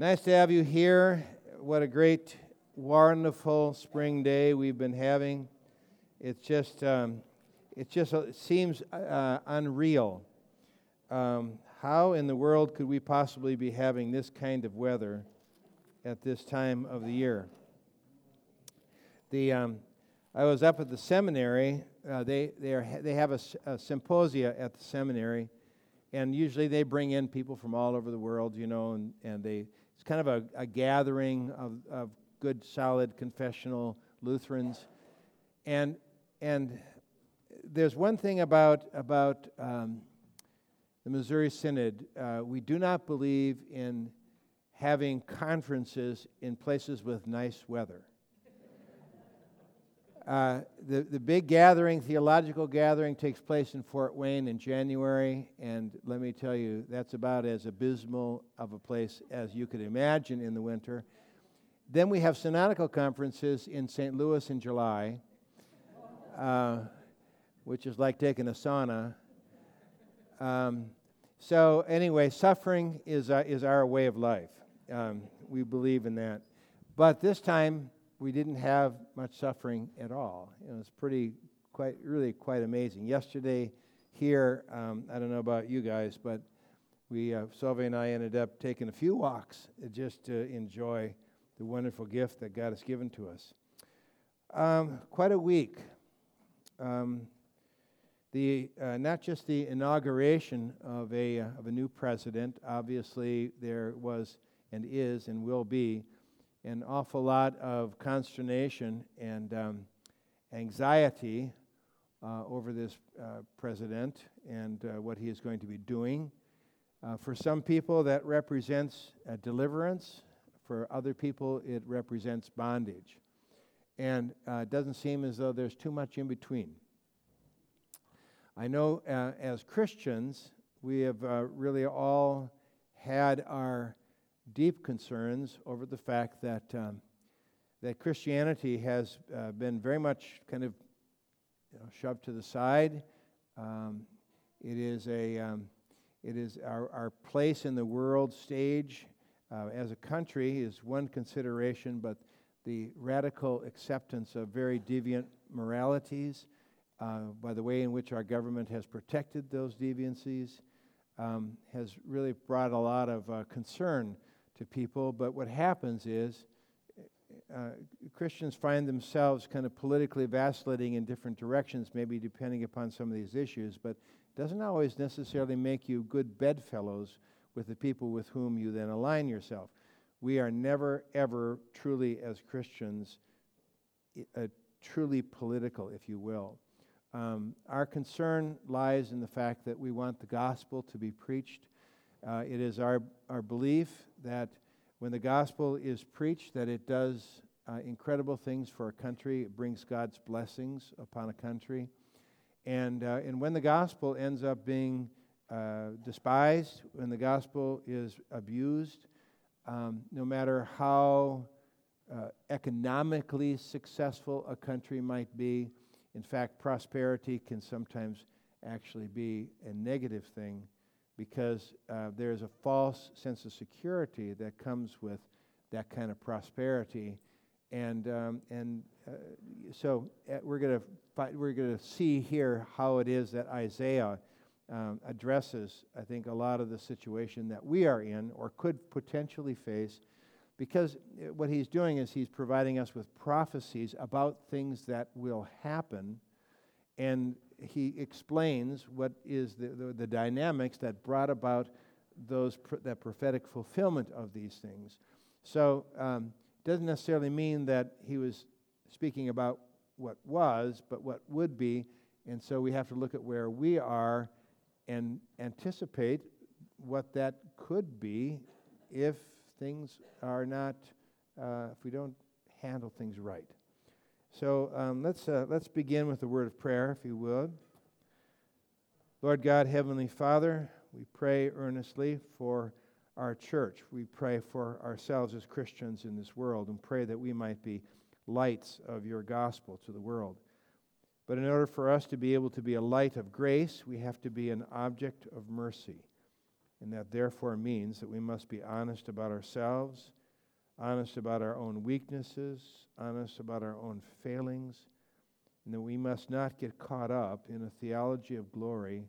Nice to have you here. What a great, wonderful spring day we've been having. It's just, um, it just it seems uh, unreal. Um, how in the world could we possibly be having this kind of weather at this time of the year? The, um, I was up at the seminary. Uh, they, they, are, they have a, a symposia at the seminary, and usually they bring in people from all over the world, you know, and, and they it's kind of a, a gathering of, of good, solid confessional Lutherans. And, and there's one thing about, about um, the Missouri Synod. Uh, we do not believe in having conferences in places with nice weather. Uh, the, the big gathering, theological gathering, takes place in Fort Wayne in January, and let me tell you, that's about as abysmal of a place as you could imagine in the winter. Then we have synodical conferences in St. Louis in July, uh, which is like taking a sauna. Um, so, anyway, suffering is, uh, is our way of life. Um, we believe in that. But this time, we didn't have much suffering at all. It was pretty, quite, really quite amazing. Yesterday here, um, I don't know about you guys, but we, uh, and I ended up taking a few walks just to enjoy the wonderful gift that God has given to us. Um, quite a week. Um, the, uh, not just the inauguration of a, uh, of a new president, obviously there was and is and will be an awful lot of consternation and um, anxiety uh, over this uh, president and uh, what he is going to be doing. Uh, for some people, that represents deliverance. For other people, it represents bondage. And uh, it doesn't seem as though there's too much in between. I know uh, as Christians, we have really all had our deep concerns over the fact that, um, that Christianity has uh, been very much kind of you know, shoved to the side. Um, it is, a, um, it is our, our place in the world stage uh, as a country is one consideration, but the radical acceptance of very deviant moralities, uh, by the way in which our government has protected those deviancies, um, has really brought a lot of uh, concern to people. But what happens is uh, Christians find themselves kind of politically vacillating in different directions, maybe depending upon some of these issues, but it doesn't always necessarily make you good bedfellows with the people with whom you then align yourself. We are never, ever truly, as Christians, truly political, if you will. Um, our concern lies in the fact that we want the gospel to be preached uh, it is our, our belief that when the gospel is preached, that it does uh, incredible things for a country. It brings God's blessings upon a country. And, uh, and when the gospel ends up being uh, despised, when the gospel is abused, um, no matter how uh, economically successful a country might be, in fact, prosperity can sometimes actually be a negative thing because uh, there's a false sense of security that comes with that kind of prosperity. And, um, and uh, so uh, we're going we're to see here how it is that Isaiah um, addresses, I think, a lot of the situation that we are in or could potentially face. Because uh, what he's doing is he's providing us with prophecies about things that will happen. And he explains what is the, the, the dynamics that brought about those that prophetic fulfillment of these things. So um, it doesn't necessarily mean that he was speaking about what was, but what would be. And so we have to look at where we are and anticipate what that could be if things are not, uh, if we don't handle things right. So um, let's, uh, let's begin with a word of prayer, if you would. Lord God, Heavenly Father, we pray earnestly for our church. We pray for ourselves as Christians in this world and pray that we might be lights of your gospel to the world. But in order for us to be able to be a light of grace, we have to be an object of mercy. And that therefore means that we must be honest about ourselves, honest about our own weaknesses, honest about our own failings, and that we must not get caught up in a theology of glory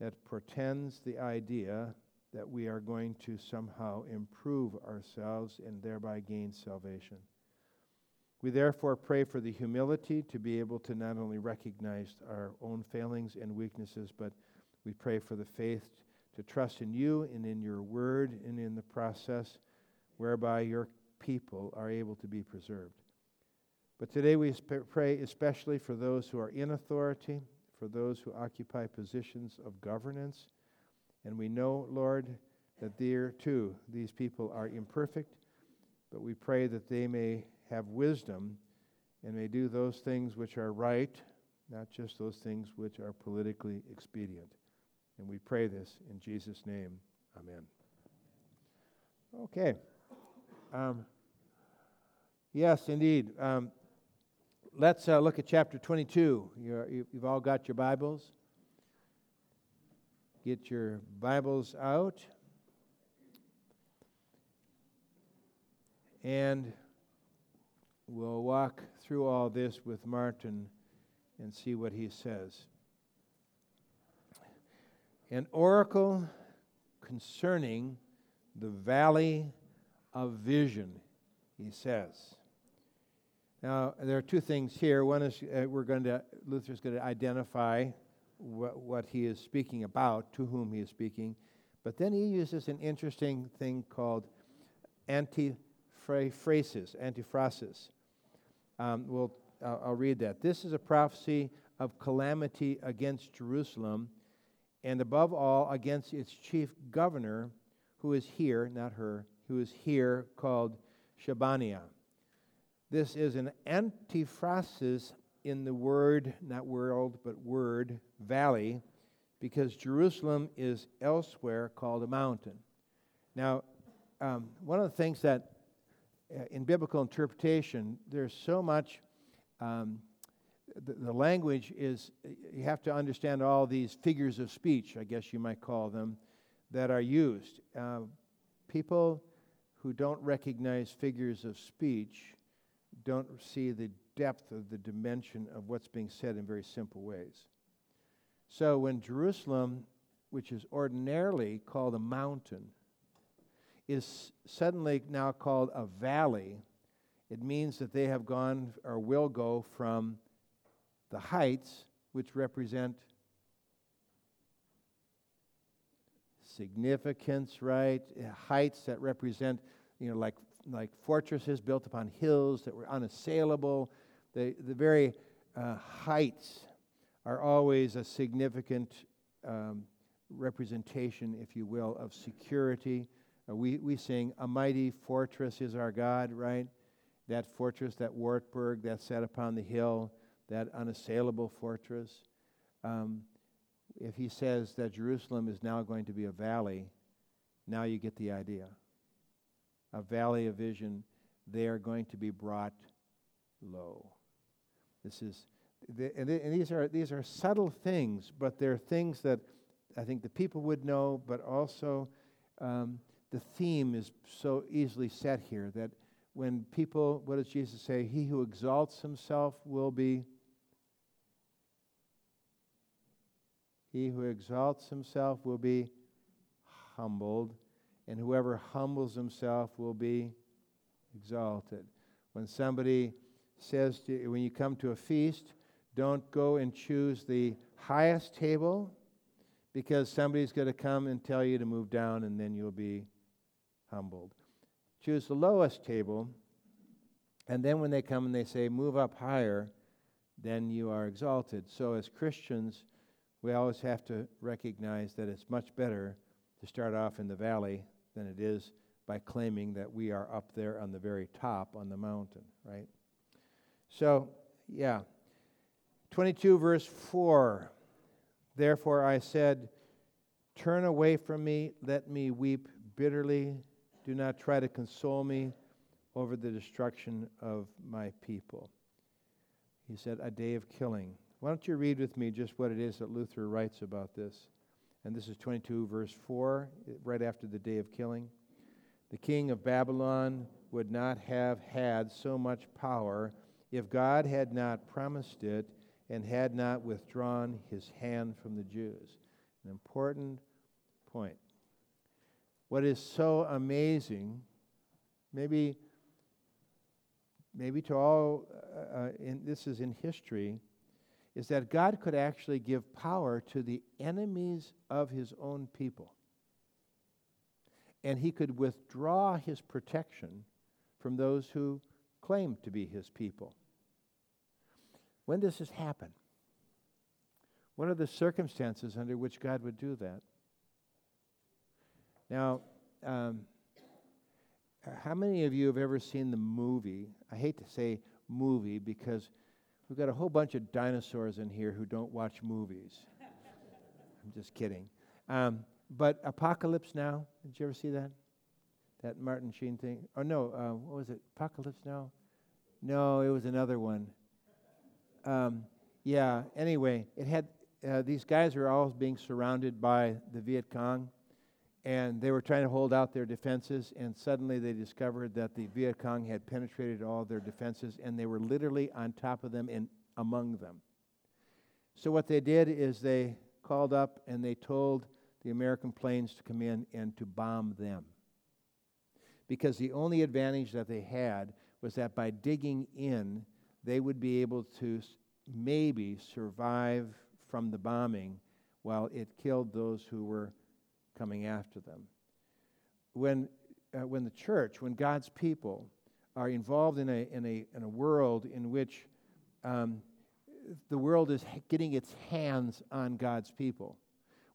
that pretends the idea that we are going to somehow improve ourselves and thereby gain salvation. We therefore pray for the humility to be able to not only recognize our own failings and weaknesses, but we pray for the faith to trust in you and in your word and in the process whereby your people are able to be preserved. But today we pray especially for those who are in authority, for those who occupy positions of governance. And we know, Lord, that there too, these people are imperfect, but we pray that they may have wisdom and may do those things which are right, not just those things which are politically expedient. And we pray this in Jesus' name. Amen. Okay. Um, yes, indeed. Um, let's uh, look at chapter 22. You're, you've all got your Bibles. Get your Bibles out. And we'll walk through all this with Martin and see what he says. An oracle concerning the valley of vision, he says. Now, there are two things here. One is uh, we're going to, Luther's going to identify what, what he is speaking about, to whom he is speaking. But then he uses an interesting thing called antiphrasis, antiphrasis. Um, we'll, I'll, I'll read that. This is a prophecy of calamity against Jerusalem, and above all, against its chief governor, who is here, not her, who is here called Shabania. This is an antiphrasis in the word, not world, but word, valley, because Jerusalem is elsewhere called a mountain. Now, um, one of the things that uh, in biblical interpretation, there's so much, um, the, language is, you have to understand all these figures of speech, I guess you might call them, that are used. Uh, people who don't recognize figures of speech don't see the depth of the dimension of what's being said in very simple ways. So when Jerusalem, which is ordinarily called a mountain, is suddenly now called a valley, it means that they have gone or will go from the heights, which represent significance, right? Heights that represent, you know, like like fortresses built upon hills that were unassailable. The, the very uh, heights are always a significant um, representation, if you will, of security. Uh, we, we sing, A mighty fortress is our God, right? That fortress, that Wartburg, that set upon the hill, that unassailable fortress. Um, if he says that Jerusalem is now going to be a valley, now you get the idea a valley of vision, they are going to be brought low. This is, and these are, these are subtle things, but they're things that I think the people would know, but also um, the theme is so easily set here that when people, what does Jesus say? He who exalts himself will be. He who exalts himself will be humbled, and whoever humbles himself will be exalted. When somebody says to you, when you come to a feast, don't go and choose the highest table because somebody's going to come and tell you to move down and then you'll be humbled. Choose the lowest table, and then when they come and they say, move up higher, then you are exalted. So as Christians, we always have to recognize that it's much better to start off in the valley than it is by claiming that we are up there on the very top on the mountain, right? So, yeah. 22, verse 4. Therefore I said, Turn away from me, let me weep bitterly. Do not try to console me over the destruction of my people. He said, A day of killing. Why don't you read with me just what it is that Luther writes about this? and this is 22, verse 4, right after the day of killing. The king of Babylon would not have had so much power if God had not promised it and had not withdrawn his hand from the Jews. An important point. What is so amazing, maybe, maybe to all, uh, uh, in, this is in history, is that God could actually give power to the enemies of his own people. And he could withdraw his protection from those who claim to be his people. When does this happen? What are the circumstances under which God would do that? Now, um, how many of you have ever seen the movie? I hate to say movie because we've got a whole bunch of dinosaurs in here who don't watch movies. I'm just kidding. Um, but Apocalypse Now, did you ever see that? That Martin Sheen thing? Oh, no, uh, what was it? Apocalypse Now? No, it was another one. Um, yeah, anyway, it had uh, these guys were all being surrounded by the Viet Cong, and they were trying to hold out their defenses, and suddenly they discovered that the Viet Cong had penetrated all their defenses, and they were literally on top of them and among them. So what they did is they called up and they told the American planes to come in and to bomb them. Because the only advantage that they had was that by digging in, they would be able to maybe survive from the bombing while it killed those who were coming after them. When, uh, when the church, when God's people are involved in a, in a, in a world in which um, the world is getting its hands on God's people,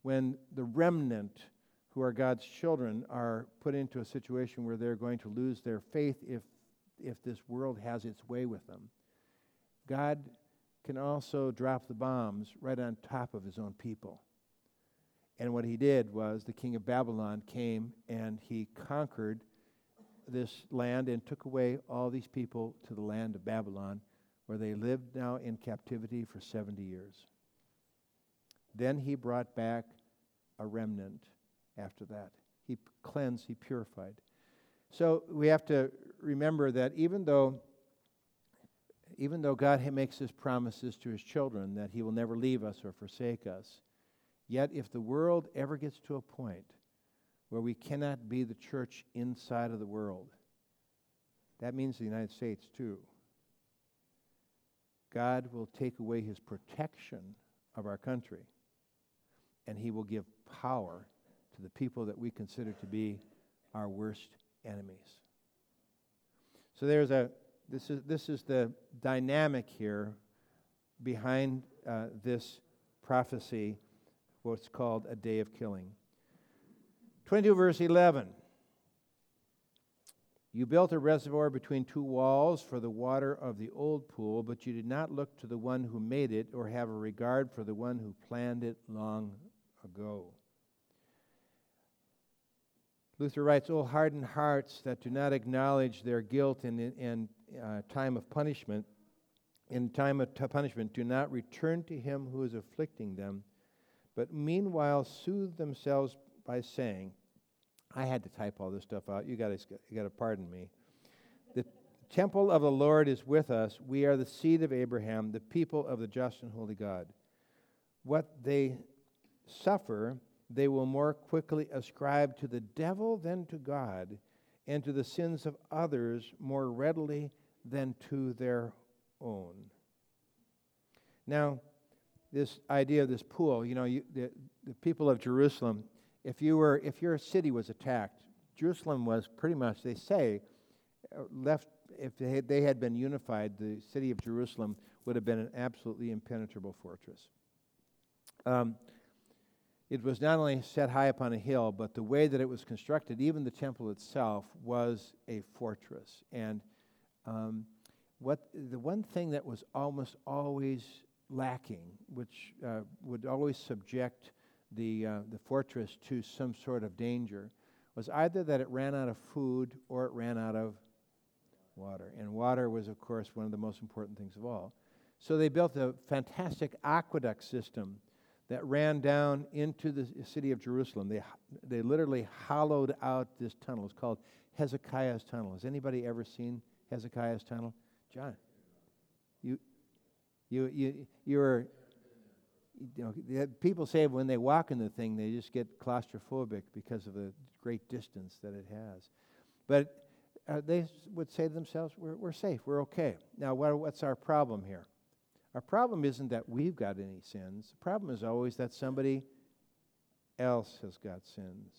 when the remnant who are God's children are put into a situation where they're going to lose their faith if, if this world has its way with them, God can also drop the bombs right on top of his own people. And what he did was the king of Babylon came and he conquered this land and took away all these people to the land of Babylon, where they lived now in captivity for 70 years. Then he brought back a remnant after that. He cleansed, he purified. So we have to remember that even though even though God makes his promises to his children that he will never leave us or forsake us, yet if the world ever gets to a point where we cannot be the church inside of the world, that means the United States too. God will take away his protection of our country, and he will give power to the people that we consider to be our worst enemies. So there's a this is, this is the dynamic here behind uh, this prophecy, what's called a day of killing. 22, verse 11. You built a reservoir between two walls for the water of the old pool, but you did not look to the one who made it or have a regard for the one who planned it long ago. Luther writes, Oh, hardened hearts that do not acknowledge their guilt in, in uh, time of punishment, in time of t- punishment, do not return to him who is afflicting them, but meanwhile soothe themselves by saying, I had to type all this stuff out. You got you got to pardon me. The temple of the Lord is with us. We are the seed of Abraham, the people of the just and holy God. What they suffer, they will more quickly ascribe to the devil than to God, and to the sins of others more readily than to their own. Now, this idea of this pool, you know, you, the, the people of Jerusalem, if you were, if your city was attacked, Jerusalem was pretty much, they say, uh, left, if they had, they had been unified, the city of Jerusalem would have been an absolutely impenetrable fortress. Um, it was not only set high upon a hill, but the way that it was constructed, even the temple itself, was a fortress. And um, what the one thing that was almost always lacking, which uh, would always subject the uh, the fortress to some sort of danger, was either that it ran out of food or it ran out of water. And water was, of course, one of the most important things of all. So they built a fantastic aqueduct system that ran down into the city of Jerusalem. They, they literally hollowed out this tunnel. It's called Hezekiah's Tunnel. Has anybody ever seen Hezekiah's Tunnel? John, you, you, you, you're, you know, people say when they walk in the thing, they just get claustrophobic because of the great distance that it has. But uh, they would say to themselves, we're, we're safe, we're okay. Now, what, what's our problem here? Our problem isn't that we've got any sins. The problem is always that somebody else has got sins.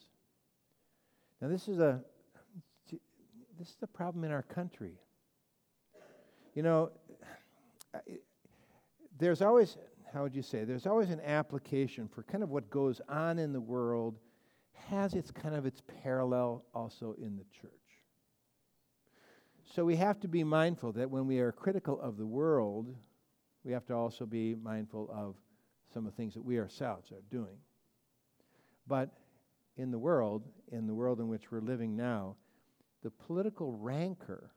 Now, this is a this is a problem in our country. You know, there's always how would you say? There's always an application for kind of what goes on in the world has its kind of its parallel also in the church. So we have to be mindful that when we are critical of the world, we have to also be mindful of some of the things that we ourselves are doing. But in the world, in the world in which we're living now, the political rancor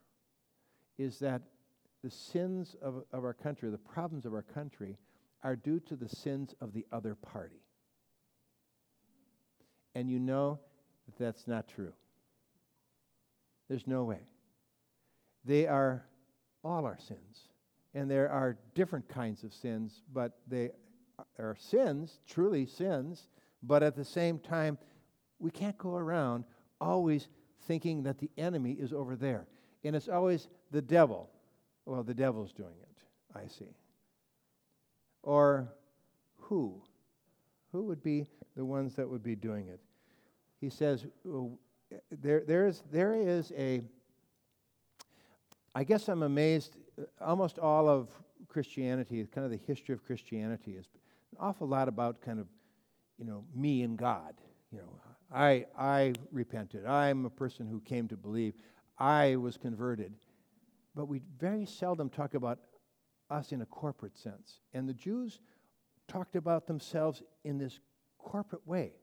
is that the sins of, of our country, the problems of our country, are due to the sins of the other party. And you know that that's not true. There's no way. They are all our sins. And there are different kinds of sins, but they are sins, truly sins, but at the same time, we can't go around always thinking that the enemy is over there. And it's always the devil. Well, the devil's doing it, I see. Or who? Who would be the ones that would be doing it? He says, oh, there, there, is, there is a, I guess I'm amazed almost all of Christianity, kind of the history of Christianity, is an awful lot about kind of, you know, me and God. You know, I, I repented. I'm a person who came to believe. I was converted. But we very seldom talk about us in a corporate sense. And the Jews talked about themselves in this corporate way.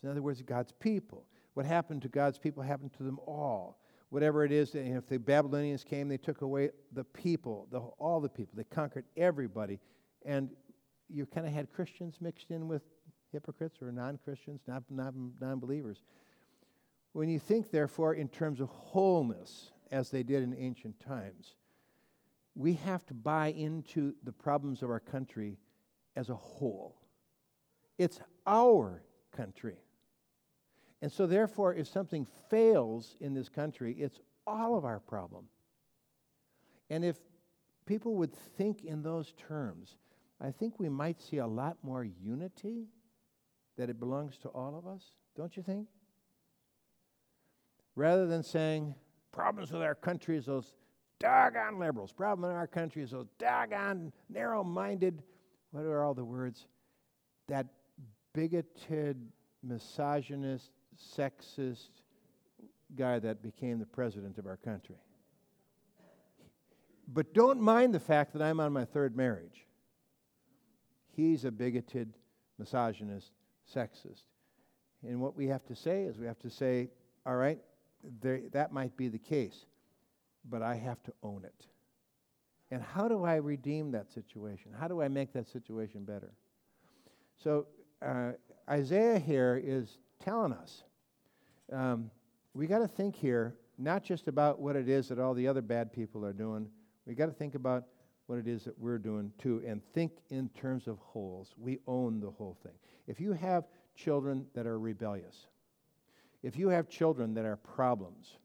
So in other words, God's people. What happened to God's people happened to them all whatever it is. If the Babylonians came, they took away the people, the, all the people. They conquered everybody. And you kind of had Christians mixed in with hypocrites or non Christians, non believers. When you think, therefore, in terms of wholeness, as they did in ancient times, we have to buy into the problems of our country as a whole. It's our country. And so, therefore, if something fails in this country, it's all of our problem. And if people would think in those terms, I think we might see a lot more unity that it belongs to all of us, don't you think? Rather than saying, problems with our country is those doggone liberals, problem in our country is those doggone narrow minded, what are all the words? That bigoted, misogynist, sexist guy that became the president of our country. But don't mind the fact that I'm on my third marriage. He's a bigoted, misogynist, sexist. And what we have to say is we have to say, all right, there, that might be the case, but I have to own it. And how do I redeem that situation? How do I make that situation better? So uh, Isaiah here is telling us um, we got to think here not just about what it is that all the other bad people are doing. We got to think about what it is that we're doing too, and think in terms of wholes. We own the whole thing. If you have children that are rebellious, if you have children that are problems,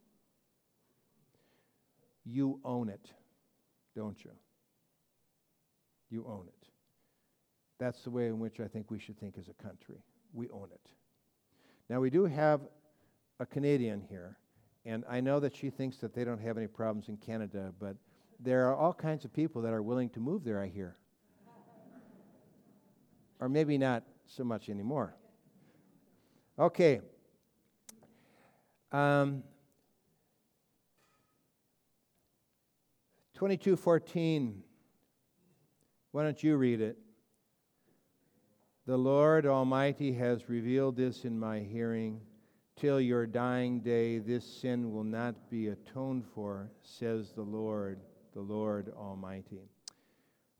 you own it, don't you? You own it. That's the way in which I think we should think as a country. We own it. Now, we do have a Canadian here, and I know that she thinks that they don't have any problems in Canada, but there are all kinds of people that are willing to move there, I hear. or maybe not so much anymore. Okay. Um, 2214. Why don't you read it? The Lord Almighty has revealed this in my hearing till your dying day, this sin will not be atoned for, says the Lord, the Lord Almighty.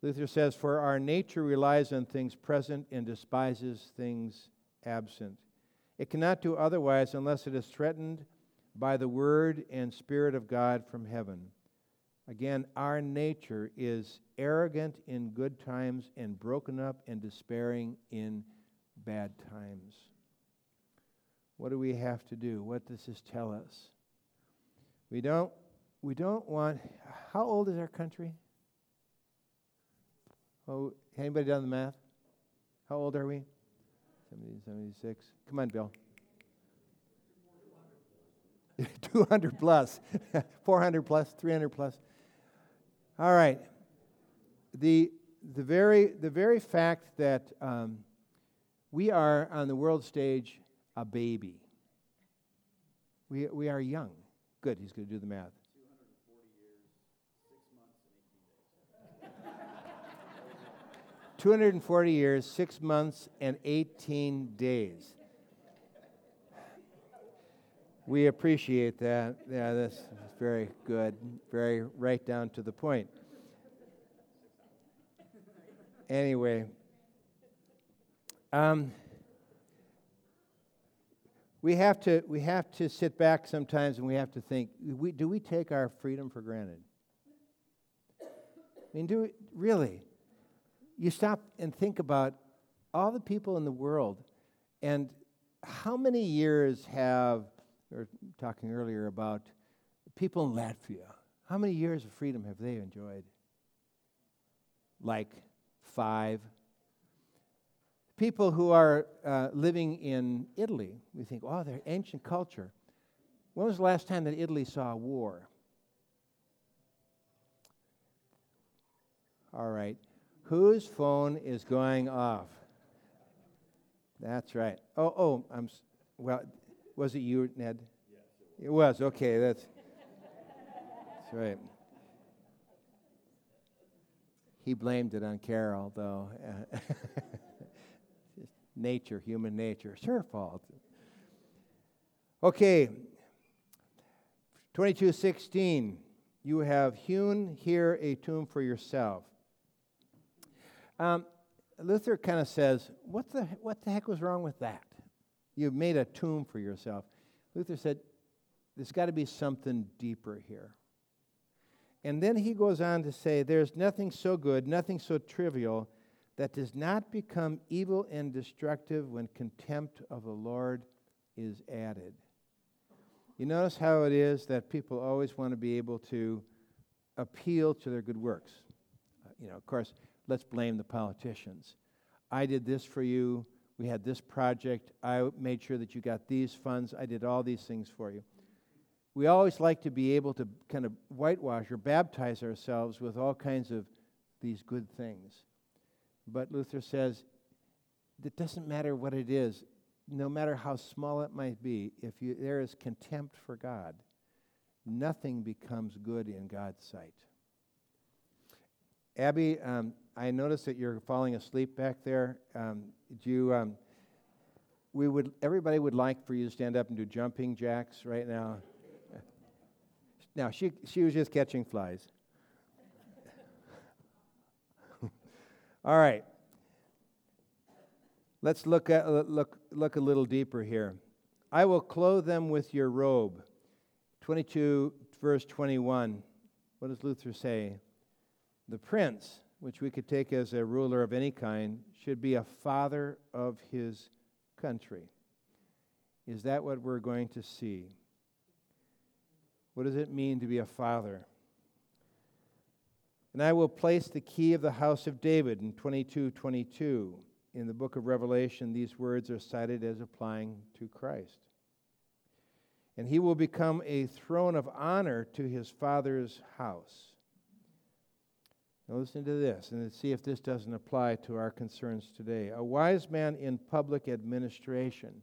Luther says, For our nature relies on things present and despises things absent. It cannot do otherwise unless it is threatened by the Word and Spirit of God from heaven. Again, our nature is arrogant in good times and broken up and despairing in bad times. What do we have to do? What does this tell us? We don't, we don't want. How old is our country? Oh, anybody done the math? How old are we? 70, 76. Come on, Bill. 200 plus, 400 plus, 300 plus. All right. The, the, very, the very fact that um, we are on the world stage a baby, we, we are young. Good, he's going to do the math. 240 years, six months, and 18 days. We appreciate that. Yeah, that's very good. Very right down to the point. Anyway, um, we have to we have to sit back sometimes and we have to think: we, Do we take our freedom for granted? I mean, do we, really? You stop and think about all the people in the world and how many years have, we were talking earlier about people in Latvia, how many years of freedom have they enjoyed? Like five. People who are uh, living in Italy, we think, oh, they're ancient culture. When was the last time that Italy saw a war? All right. Whose phone is going off? That's right. Oh, oh, I'm well. Was it you, Ned? Yes. It was. Okay, that's that's right. He blamed it on Carol, though. nature, human nature. It's her fault. Okay. 2216. You have hewn here a tomb for yourself. Um, Luther kind of says, what the, what the heck was wrong with that? You've made a tomb for yourself. Luther said, there's got to be something deeper here. And then he goes on to say, there's nothing so good, nothing so trivial that does not become evil and destructive when contempt of the Lord is added. You notice how it is that people always want to be able to appeal to their good works. Uh, you know, of course, let's blame the politicians. I did this for you. We had this project. I made sure that you got these funds. I did all these things for you. We always like to be able to kind of whitewash or baptize ourselves with all kinds of these good things. But Luther says it doesn't matter what it is, no matter how small it might be, if you, there is contempt for God, nothing becomes good in God's sight. Abby, um, I noticed that you're falling asleep back there. Um, do you, um, we would, everybody would like for you to stand up and do jumping jacks right now. Now, she, she was just catching flies. All right. Let's look, at, look, look a little deeper here. I will clothe them with your robe. 22, verse 21. What does Luther say? The prince which we could take as a ruler of any kind, should be a father of his country. Is that what we're going to see? What does it mean to be a father? And I will place the key of the house of David in 22 22. In the book of Revelation, these words are cited as applying to Christ. And he will become a throne of honor to his father's house. Now, listen to this and see if this doesn't apply to our concerns today. A wise man in public administration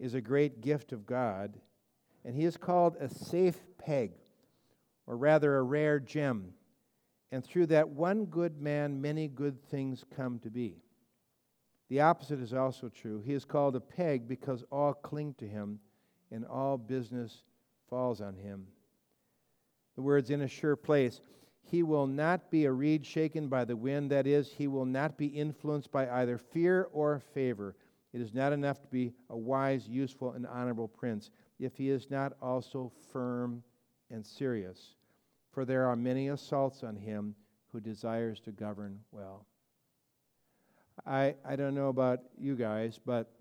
is a great gift of God, and he is called a safe peg, or rather a rare gem. And through that one good man, many good things come to be. The opposite is also true. He is called a peg because all cling to him, and all business falls on him. The words in a sure place. He will not be a reed shaken by the wind. That is, he will not be influenced by either fear or favor. It is not enough to be a wise, useful, and honorable prince if he is not also firm and serious. For there are many assaults on him who desires to govern well. I, I don't know about you guys, but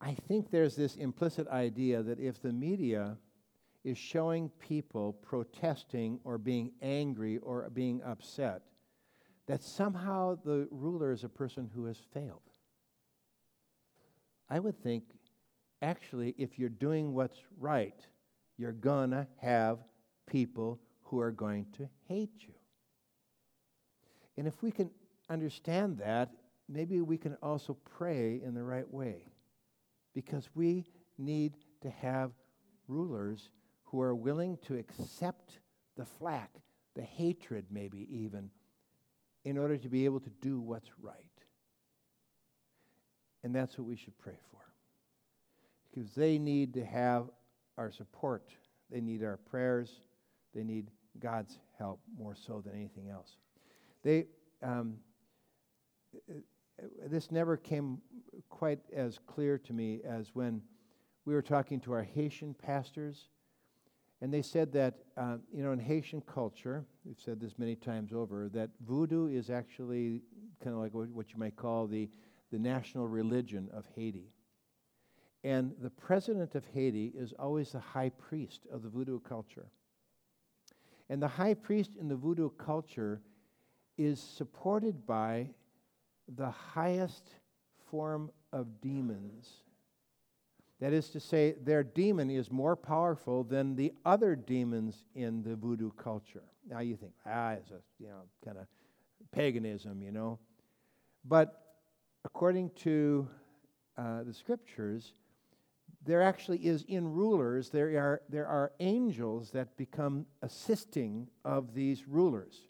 I think there's this implicit idea that if the media is showing people protesting or being angry or being upset, that somehow the ruler is a person who has failed. I would think, actually, if you're doing what's right, you're going to have people who are going to hate you. And if we can understand that, maybe we can also pray in the right way. Because we need to have rulers who are willing to accept the flack, the hatred, maybe even, in order to be able to do what's right. And that's what we should pray for. Because they need to have our support, they need our prayers, they need God's help more so than anything else. They, um, this never came quite as clear to me as when we were talking to our Haitian pastors and they said that, uh, you know, in Haitian culture, we've said this many times over, that voodoo is actually kind of like what you might call the, the national religion of Haiti. And the president of Haiti is always the high priest of the voodoo culture. And the high priest in the voodoo culture is supported by the highest form of demons that is to say, their demon is more powerful than the other demons in the voodoo culture. Now you think, ah, it's a you know kind of paganism, you know. But according to uh, the scriptures, there actually is in rulers there are there are angels that become assisting of these rulers.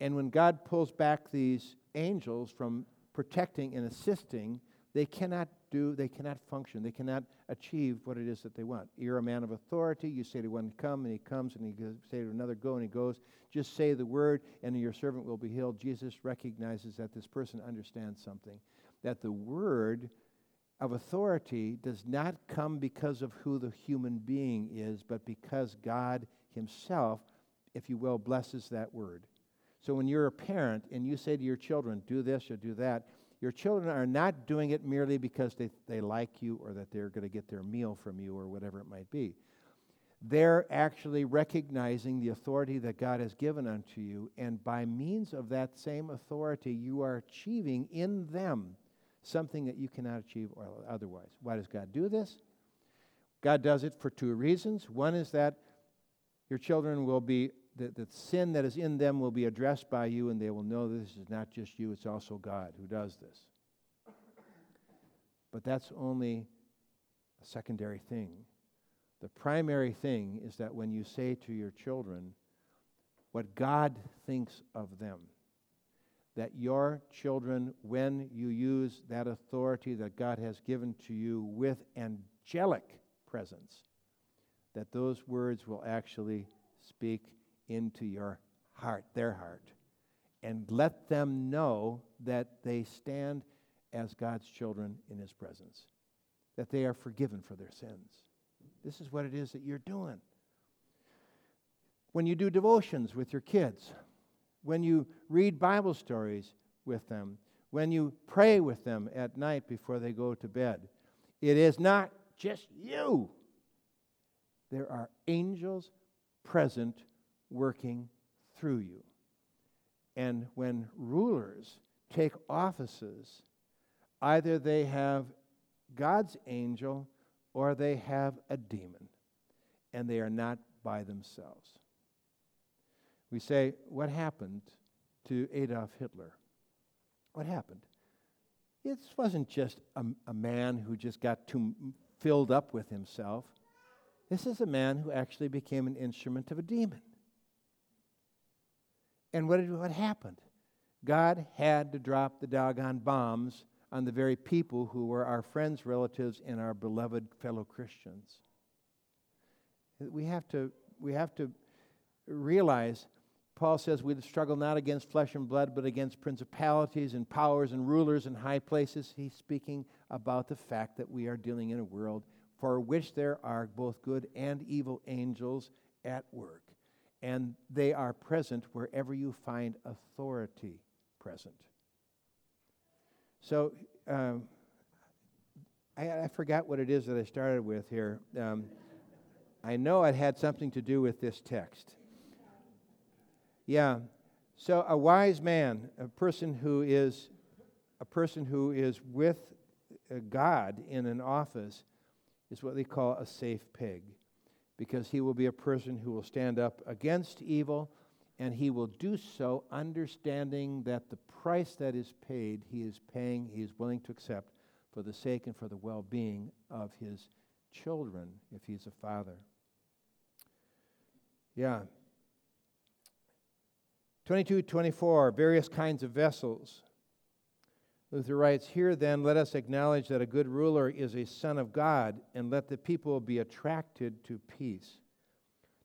And when God pulls back these angels from protecting and assisting, they cannot do, they cannot function. They cannot achieve what it is that they want. You're a man of authority. You say to one, come, and he comes, and you say to another, go, and he goes. Just say the word, and your servant will be healed. Jesus recognizes that this person understands something. That the word of authority does not come because of who the human being is, but because God Himself, if you will, blesses that word. So when you're a parent and you say to your children, do this or do that, your children are not doing it merely because they, they like you or that they're going to get their meal from you or whatever it might be. They're actually recognizing the authority that God has given unto you, and by means of that same authority, you are achieving in them something that you cannot achieve otherwise. Why does God do this? God does it for two reasons. One is that your children will be the, the sin that is in them will be addressed by you, and they will know this is not just you, it's also God who does this. But that's only a secondary thing. The primary thing is that when you say to your children what God thinks of them, that your children, when you use that authority that God has given to you with angelic presence, that those words will actually speak into your heart, their heart, and let them know that they stand as God's children in His presence, that they are forgiven for their sins. This is what it is that you're doing. When you do devotions with your kids, when you read Bible stories with them, when you pray with them at night before they go to bed, it is not just you. There are angels present working through you. And when rulers take offices, either they have God's angel or they have a demon, and they are not by themselves. We say, What happened to Adolf Hitler? What happened? It wasn't just a, a man who just got too filled up with himself. This is a man who actually became an instrument of a demon. And what, did, what happened? God had to drop the doggone bombs on the very people who were our friends, relatives, and our beloved fellow Christians. We have to, we have to realize Paul says we struggle not against flesh and blood, but against principalities and powers and rulers and high places. He's speaking about the fact that we are dealing in a world for which there are both good and evil angels at work. And they are present wherever you find authority present. So, um, I, I, forgot what it is that I started with here. Um, I know it had something to do with this text. Yeah. So a wise man, a person who is a person who is with uh, God in an office is what they call a safe pig because he will be a person who will stand up against evil and he will do so understanding that the price that is paid he is paying he is willing to accept for the sake and for the well-being of his children if he's a father yeah 22 24, various kinds of vessels. Luther writes, Here then, let us acknowledge that a good ruler is a son of God, and let the people be attracted to peace.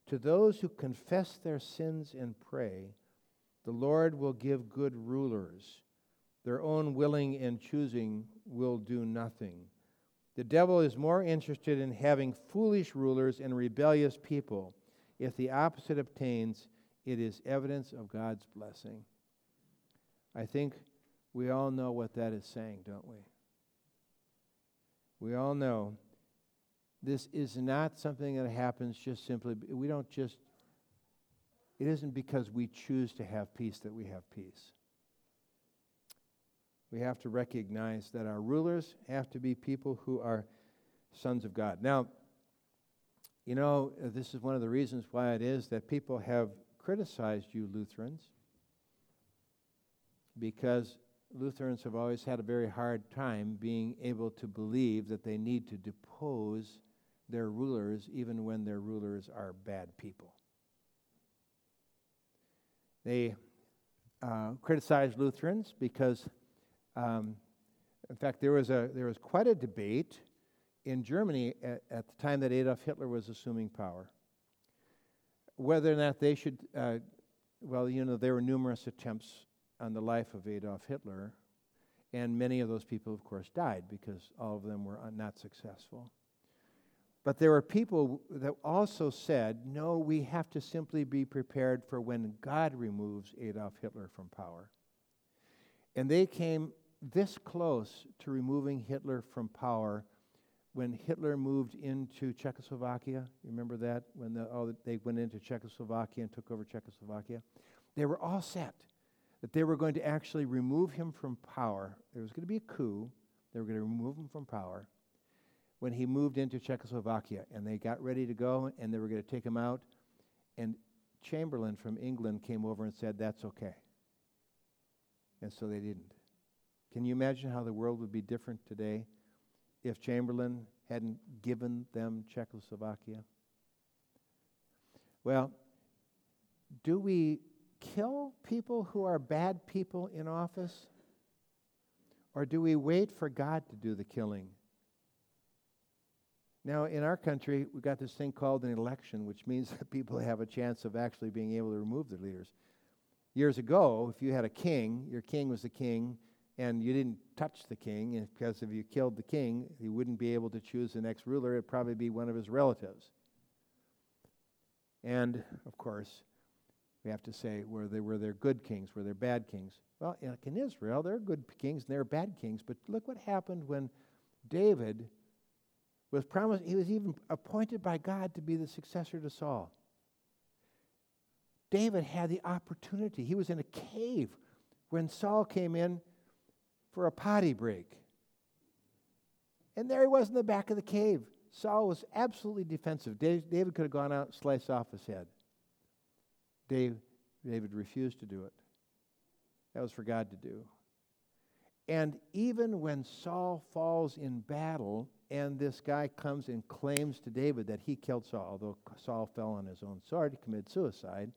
To those who confess their sins and pray, the Lord will give good rulers. Their own willing and choosing will do nothing. The devil is more interested in having foolish rulers and rebellious people. If the opposite obtains, it is evidence of God's blessing. I think we all know what that is saying, don't we? We all know this is not something that happens just simply, we don't just, it isn't because we choose to have peace that we have peace. We have to recognize that our rulers have to be people who are sons of God. Now, you know, this is one of the reasons why it is that people have criticized you, Lutherans, because Lutherans have always had a very hard time being able to believe that they need to depose their rulers even when their rulers are bad people. They uh, criticized Lutherans because, um, in fact, there was, a, there was quite a debate in Germany at, at the time that Adolf Hitler was assuming power whether or not they should, uh, well, you know, there were numerous attempts on the life of Adolf Hitler, and many of those people, of course, died because all of them were not successful. But there were people that also said, no, we have to simply be prepared for when God removes Adolf Hitler from power. And they came this close to removing Hitler from power when Hitler moved into Czechoslovakia, you remember that? When the, oh, they went into Czechoslovakia and took over Czechoslovakia? They were all set that they were going to actually remove him from power. There was going to be a coup. They were going to remove him from power when he moved into Czechoslovakia. And they got ready to go, and they were going to take him out. And Chamberlain from England came over and said, That's okay. And so they didn't. Can you imagine how the world would be different today if Chamberlain hadn't given them Czechoslovakia? Well, do we kill people who are bad people in office? Or do we wait for God to do the killing? Now, in our country, we've got this thing called an election, which means that people have a chance of actually being able to remove their leaders. Years ago, if you had a king, your king was the king, and you didn't touch the king, because if you killed the king, he wouldn't be able to choose the next ruler. It'd probably be one of his relatives. And of course, we have to say were they were there good kings, were there bad kings? Well, like in Israel, there are good kings and there are bad kings. But look what happened when David was promised. He was even appointed by God to be the successor to Saul. David had the opportunity. He was in a cave when Saul came in for a potty break. And there he was in the back of the cave. Saul was absolutely defensive. David could have gone out and sliced off his head. David refused to do it. That was for God to do. And even when Saul falls in battle, and this guy comes and claims to David that he killed Saul, although Saul fell on his own sword, he committed suicide.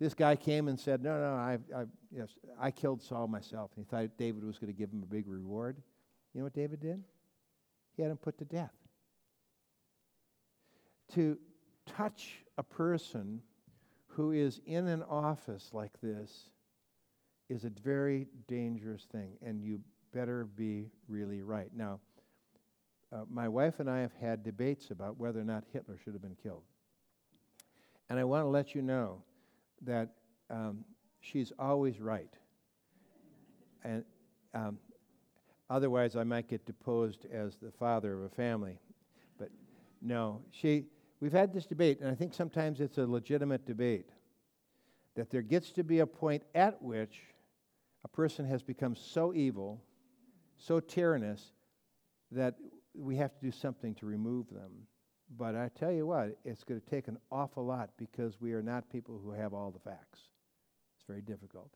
This guy came and said, No, no, I, I, yes, I killed Saul myself. And he thought David was going to give him a big reward. You know what David did? He had him put to death. To touch a person who is in an office like this is a very dangerous thing, and you better be really right. Now, uh, my wife and I have had debates about whether or not Hitler should have been killed. And I want to let you know that um, she's always right. And um, otherwise, I might get deposed as the father of a family. But no, she, we've had this debate, and I think sometimes it's a legitimate debate that there gets to be a point at which a person has become so evil, so tyrannous, that we have to do something to remove them. But I tell you what, it's going to take an awful lot because we are not people who have all the facts. It's very difficult.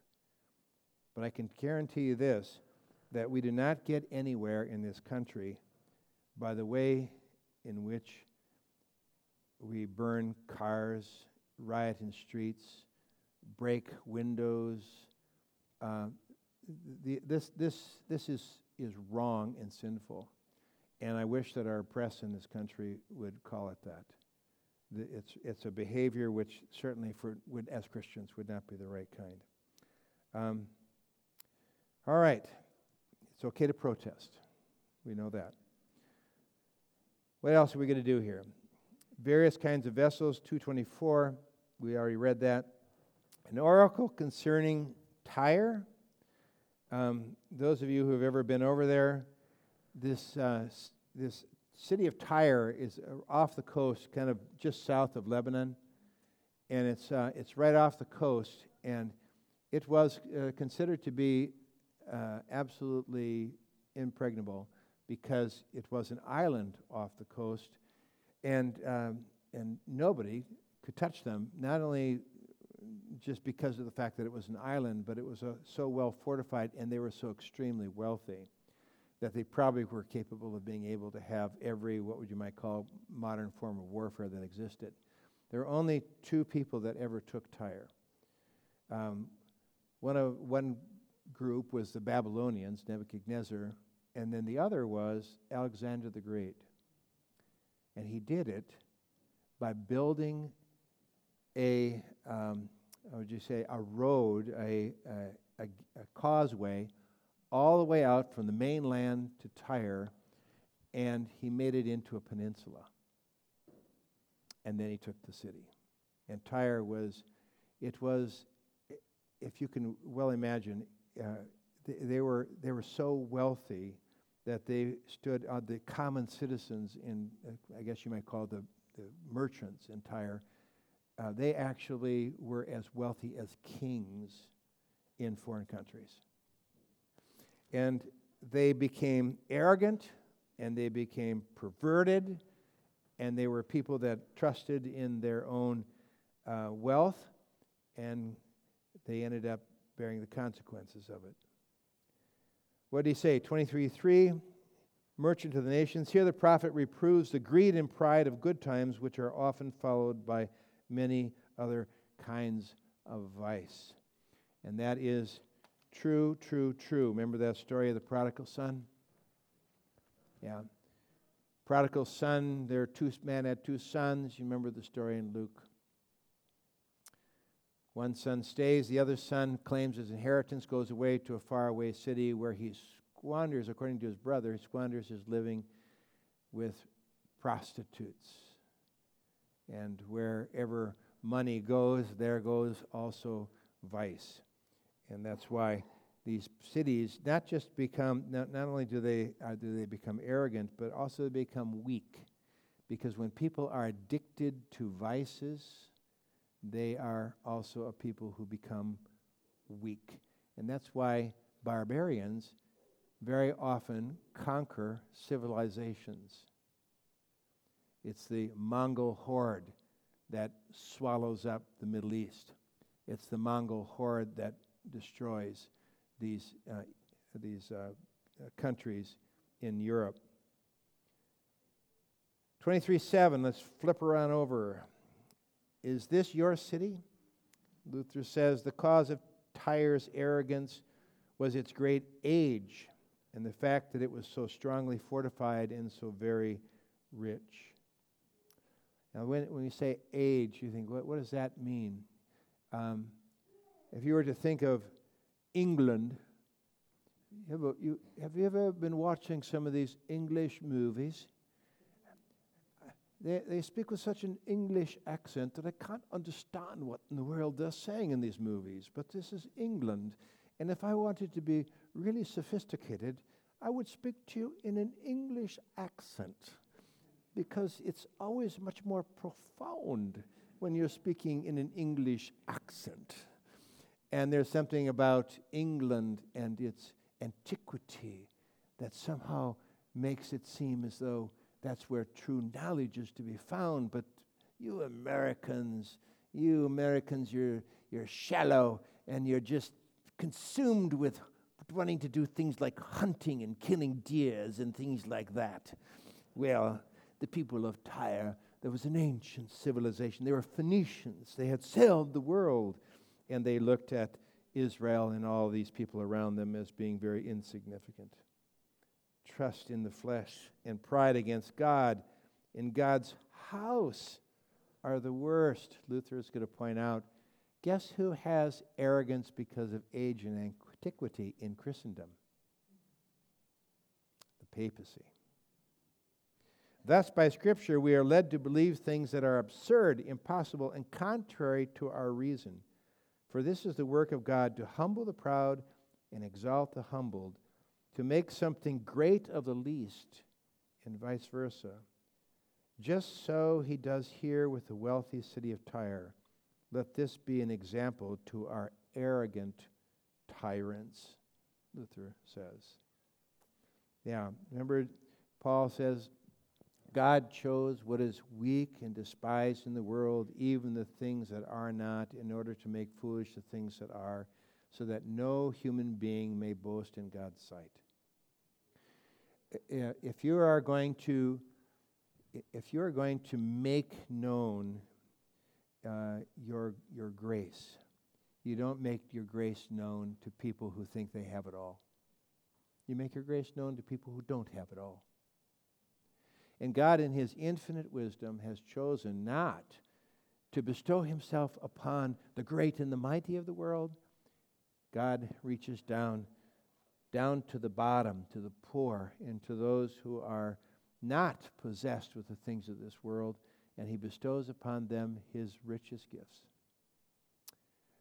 But I can guarantee you this that we do not get anywhere in this country by the way in which we burn cars, riot in streets, break windows. Uh, the, this, this, this is, is wrong and sinful. And I wish that our press in this country would call it that. It's, it's a behavior which certainly for, would, as Christians would not be the right kind. Um, all right. It's okay to protest. We know that. What else are we going to do here? Various kinds of vessels, 224. We already read that. An oracle concerning Tyre. Um, those of you who have ever been over there, this, uh, this city of Tyre is uh, off the coast, kind of just south of Lebanon. And it's, uh, it's right off the coast. And it was uh, considered to be uh, absolutely impregnable because it was an island off the coast. And, um, and nobody could touch them, not only just because of the fact that it was an island, but it was uh, so well fortified and they were so extremely wealthy that they probably were capable of being able to have every, what would you might call, modern form of warfare that existed. There were only two people that ever took Tyre. Um, one, of, one group was the Babylonians, Nebuchadnezzar, and then the other was Alexander the Great. And he did it by building a, um, would you say, a road, a, a, a, a causeway all the way out from the mainland to Tyre, and he made it into a peninsula. And then he took the city. And Tyre was, it was, if you can well imagine, uh, they, they, were, they were so wealthy that they stood on the common citizens in, uh, I guess you might call the, the merchants in Tyre. Uh, they actually were as wealthy as kings in foreign countries. And they became arrogant and they became perverted and they were people that trusted in their own uh, wealth and they ended up bearing the consequences of it. What did he say? 23:3 Merchant of the nations. Here the prophet reproves the greed and pride of good times, which are often followed by many other kinds of vice. And that is True, true, true. Remember that story of the prodigal son? Yeah. Prodigal son, there two man had two sons. You remember the story in Luke. One son stays, the other son claims his inheritance, goes away to a faraway city where he squanders, according to his brother, he squanders his living with prostitutes. And wherever money goes, there goes also vice. And that's why these cities not just become, not, not only do they, uh, do they become arrogant, but also they become weak. Because when people are addicted to vices, they are also a people who become weak. And that's why barbarians very often conquer civilizations. It's the Mongol horde that swallows up the Middle East. It's the Mongol horde that destroys these, uh, these uh, uh countries in Europe. 23 7, let's flip around over. Is this your city? Luther says the cause of Tyre's arrogance was its great age and the fact that it was so strongly fortified and so very rich. Now, when, when you say age, you think, what, what does that mean? Um, if you were to think of England, have, you, have you ever been watching some of these English movies? They, they speak with such an English accent that I can't understand what in the world they're saying in these movies. But this is England. And if I wanted to be really sophisticated, I would speak to you in an English accent because it's always much more profound when you're speaking in an English accent. And there's something about England and its antiquity that somehow makes it seem as though that's where true knowledge is to be found. But you Americans, you Americans, you're, you're shallow and you're just consumed with wanting to do things like hunting and killing deers and things like that. Well, the people of Tyre, there was an ancient civilization. They were Phoenicians. They had sailed the world, and they looked at Israel and all these people around them as being very insignificant. Trust in the flesh and pride against God in God's house are the worst. Luther is going to point out guess who has arrogance because of age and antiquity in Christendom? The papacy. Thus, by Scripture, we are led to believe things that are absurd, impossible, and contrary to our reason. For this is the work of God to humble the proud and exalt the humbled, to make something great of the least, and vice versa. Just so he does here with the wealthy city of Tyre. Let this be an example to our arrogant tyrants, Luther says. Yeah, remember, Paul says, God chose what is weak and despised in the world, even the things that are not, in order to make foolish the things that are, so that no human being may boast in God's sight. If you are going to, if you are going to make known uh, your your grace, you don't make your grace known to people who think they have it all. You make your grace known to people who don't have it all. And God, in His infinite wisdom, has chosen not to bestow Himself upon the great and the mighty of the world. God reaches down, down to the bottom, to the poor, and to those who are not possessed with the things of this world, and He bestows upon them His richest gifts.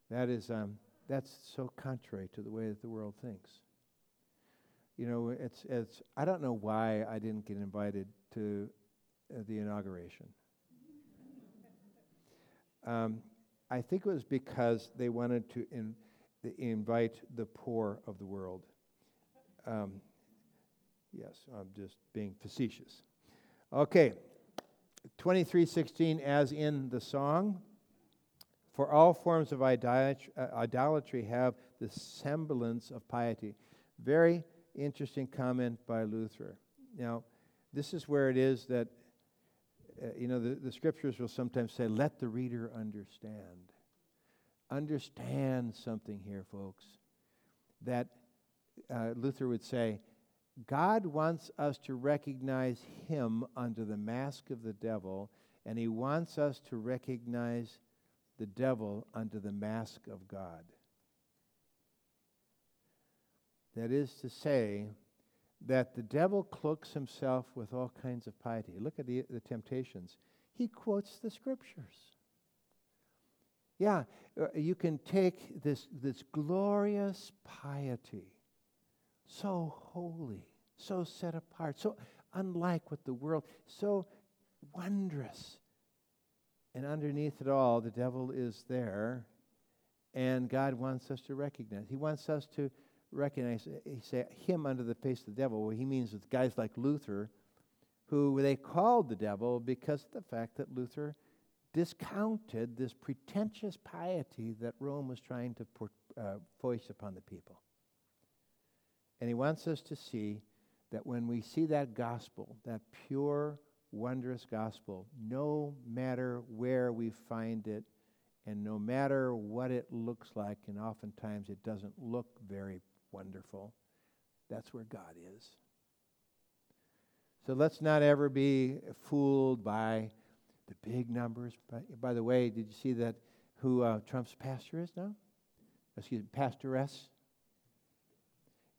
That is, um, that's so contrary to the way that the world thinks. You know, it's, it's, I don't know why I didn't get invited to uh, the inauguration. Um, I think it was because they wanted to in, invite the poor of the world. Um, yes, I'm just being facetious. Okay, 2316, as in the song. For all forms of idolatry, have the semblance of piety. Very interesting comment by Luther. Now, this is where it is that, uh, you know, the, the scriptures will sometimes say, let the reader understand. Understand something here, folks. That uh, Luther would say, God wants us to recognize Him under the mask of the devil, and He wants us to recognize the devil under the mask of God. That is to say, that the devil cloaks himself with all kinds of piety. Look at the, the temptations. He quotes the scriptures. Yeah, uh, you can take this, this glorious piety, so holy, so set apart, so unlike what the world, so wondrous. And underneath it all, the devil is there, and God wants us to recognize. He wants us to recognize, he say him under the face of the devil. Well, he means with guys like Luther, who they called the devil because of the fact that Luther discounted this pretentious piety that Rome was trying to put, uh, voice upon the people. And he wants us to see that when we see that gospel, that pure, wondrous gospel, no matter where we find it, and no matter what it looks like, and oftentimes it doesn't look very wonderful. That's where God is. So let's not ever be fooled by the big numbers. By, by the way, did you see that who uh, Trump's pastor is now. Excuse me, pastoress.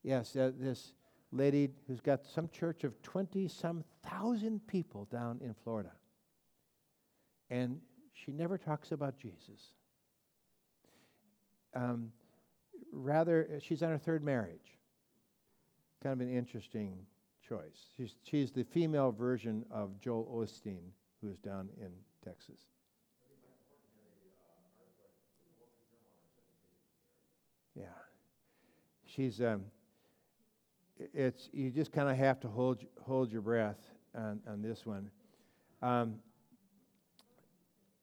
Yes, uh, this lady who's got some church of 20 some thousand people down in Florida. And she never talks about Jesus. Um, rather, she's on her third marriage. Kind of an interesting choice. She's, she's the female version of Joel Osteen, who is down in Texas. Yeah. She's, um, it's, you just kind of have to hold, hold your breath on, on this one. Um,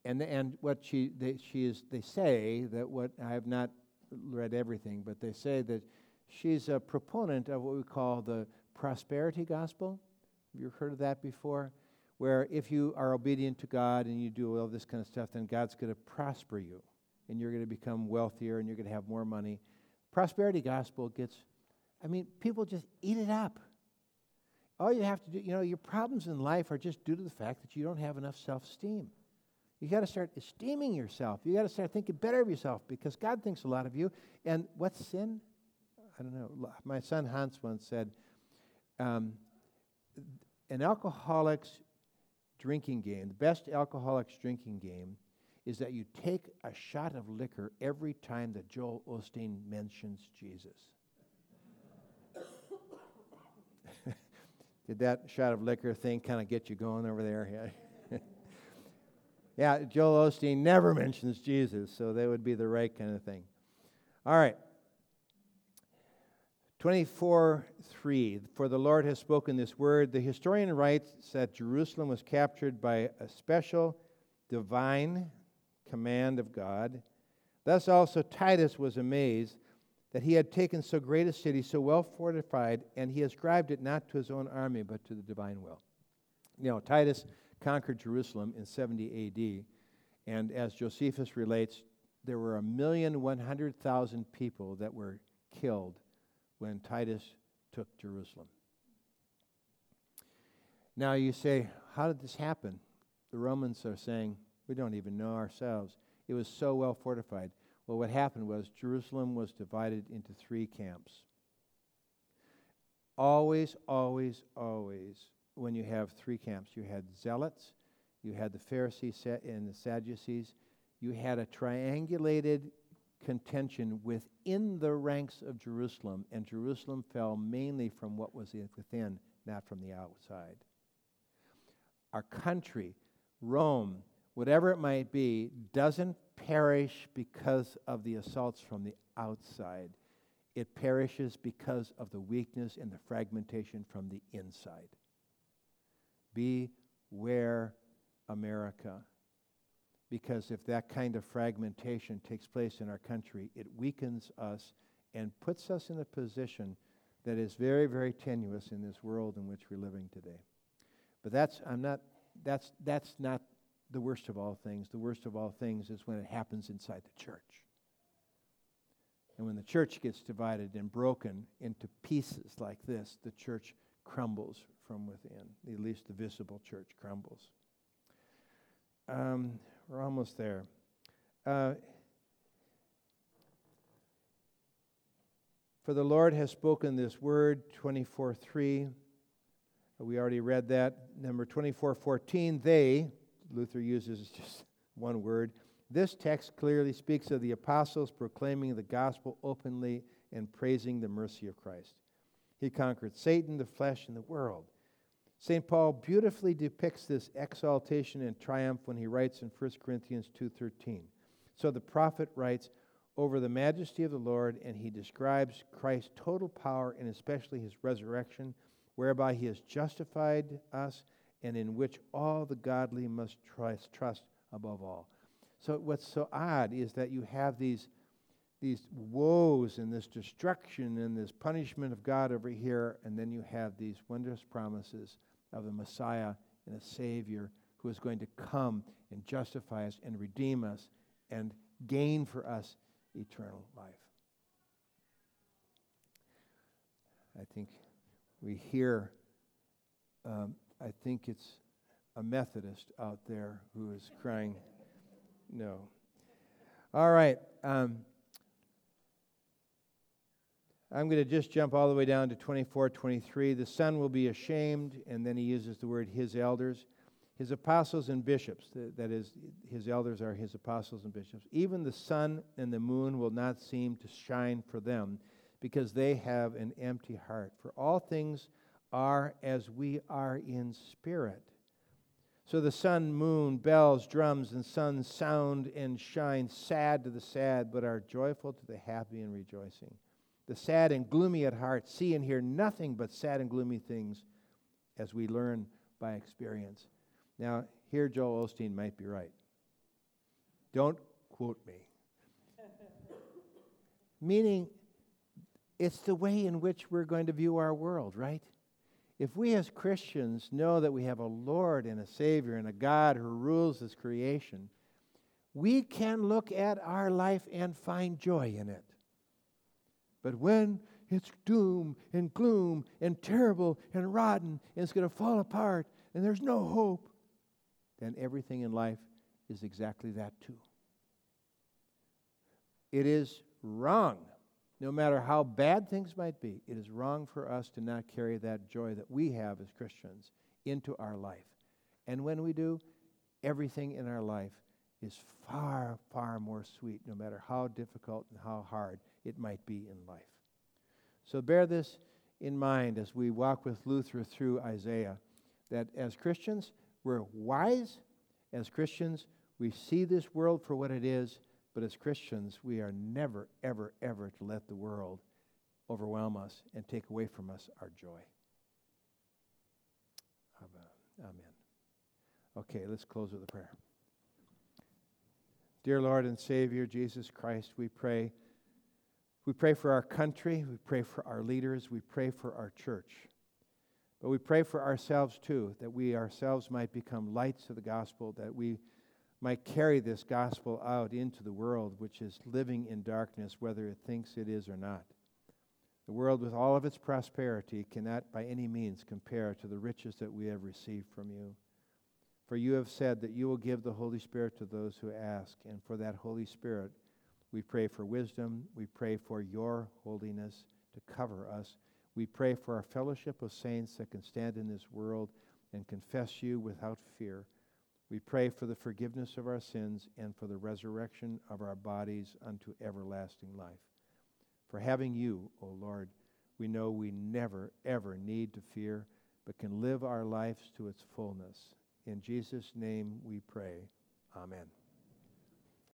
and, and what she, they, she is, they say that what, I have not read everything, but they say that she's a proponent of what we call the prosperity gospel. Have you heard of that before? Where if you are obedient to God and you do all this kind of stuff, then God's going to prosper you and you're going to become wealthier and you're going to have more money. Prosperity gospel gets, I mean, people just eat it up. All you have to do, you know, your problems in life are just due to the fact that you don't have enough self esteem. You got to start esteeming yourself. You got to start thinking better of yourself because God thinks a lot of you. And what's sin? I don't know. My son Hans once said, um, an alcoholic's drinking game, the best alcoholic's drinking game, is that you take a shot of liquor every time that Joel Osteen mentions Jesus. Did that shot of liquor thing kind of get you going over there? Yeah. Yeah, Joel Osteen never mentions Jesus, so that would be the right kind of thing. All right. 24 3. For the Lord has spoken this word. The historian writes that Jerusalem was captured by a special divine command of God. Thus also Titus was amazed that he had taken so great a city, so well fortified, and he ascribed it not to his own army, but to the divine will. Know, Titus conquered Jerusalem in 70 AD. And as Josephus relates, there were a million one hundred thousand people that were killed when Titus took Jerusalem. Now you say, how did this happen? The Romans are saying, we don't even know ourselves. It was so well fortified. Well, what happened was Jerusalem was divided into three camps. Always, always, always when you have three camps. You had zealots, you had the Pharisees and the Sadducees, you had a triangulated contention within the ranks of Jerusalem, and Jerusalem fell mainly from what was within, not from the outside. Our country, Rome, whatever it might be, doesn't perish because of the assaults from the outside. It perishes because of the weakness and the fragmentation from the inside. Beware America. Because if that kind of fragmentation takes place in our country, it weakens us and puts us in a position that is very, very tenuous in this world in which we're living today. But that's, I'm not, that's, that's not the worst of all things. The worst of all things is when it happens inside the church. And when the church gets divided and broken into pieces like this, the church crumbles from within. At least the visible church crumbles. Um, we're almost there. Uh, For the Lord has spoken this word, 24 3. We already read that. Number 24 14, they, Luther uses just one word. This text clearly speaks of the apostles proclaiming the gospel openly and praising the mercy of Christ. He conquered Satan, the flesh, and the world. St. Paul beautifully depicts this exaltation and triumph when he writes in 1 Corinthians 2:13. So the prophet writes over the majesty of the Lord and he describes Christ's total power and especially his resurrection whereby he has justified us and in which all the godly must trust, trust above all. So what's so odd is that you have these these woes and this destruction and this punishment of God over here, and then you have these wondrous promises of the Messiah and a Savior who is going to come and justify us and redeem us and gain for us eternal life. I think we hear, um, I think it's a Methodist out there who is crying, no. All right. Um, I'm going to just jump all the way down to 24, 23. The Son will be ashamed, and then he uses the word his elders. His apostles and bishops, that is, his elders are his apostles and bishops. Even the sun and the moon will not seem to shine for them because they have an empty heart. For all things are as we are in spirit. So the sun, moon, bells, drums, and sun sound and shine sad to the sad, but are joyful to the happy and rejoicing. The sad and gloomy at heart see and hear nothing but sad and gloomy things as we learn by experience. Now, here Joel Osteen might be right. Don't quote me. Meaning, it's the way in which we're going to view our world, right? If we as Christians know that we have a Lord and a Savior and a God who rules this creation, we can look at our life and find joy in it. But when it's doom and gloom and terrible and rotten and it's going to fall apart and there's no hope, then everything in life is exactly that too. It is wrong, no matter how bad things might be, it is wrong for us to not carry that joy that we have as Christians into our life. And when we do, everything in our life is far, far more sweet, no matter how difficult and how hard it might be in life. So bear this in mind as we walk with Luther through Isaiah that as Christians, we're wise as Christians. We see this world for what it is, but as Christians, we are never, ever, ever to let the world overwhelm us and take away from us our joy. Amen. Okay, let's close with a prayer. Dear Lord and Savior Jesus Christ, we pray. We pray for our country. We pray for our leaders. We pray for our church. But we pray for ourselves too, that we ourselves might become lights of the gospel, that we might carry this gospel out into the world which is living in darkness, whether it thinks it is or not. The world, with all of its prosperity, cannot by any means compare to the riches that we have received from you. For you have said that you will give the Holy Spirit to those who ask, and for that Holy Spirit, we pray for wisdom. We pray for your holiness to cover us we pray for our fellowship of saints that can stand in this world and confess you without fear. We pray for the forgiveness of our sins and for the resurrection of our bodies unto everlasting life. For having you, O Lord, we know we never, ever need to fear, but can live our lives to its fullness. In Jesus' name we pray. Amen.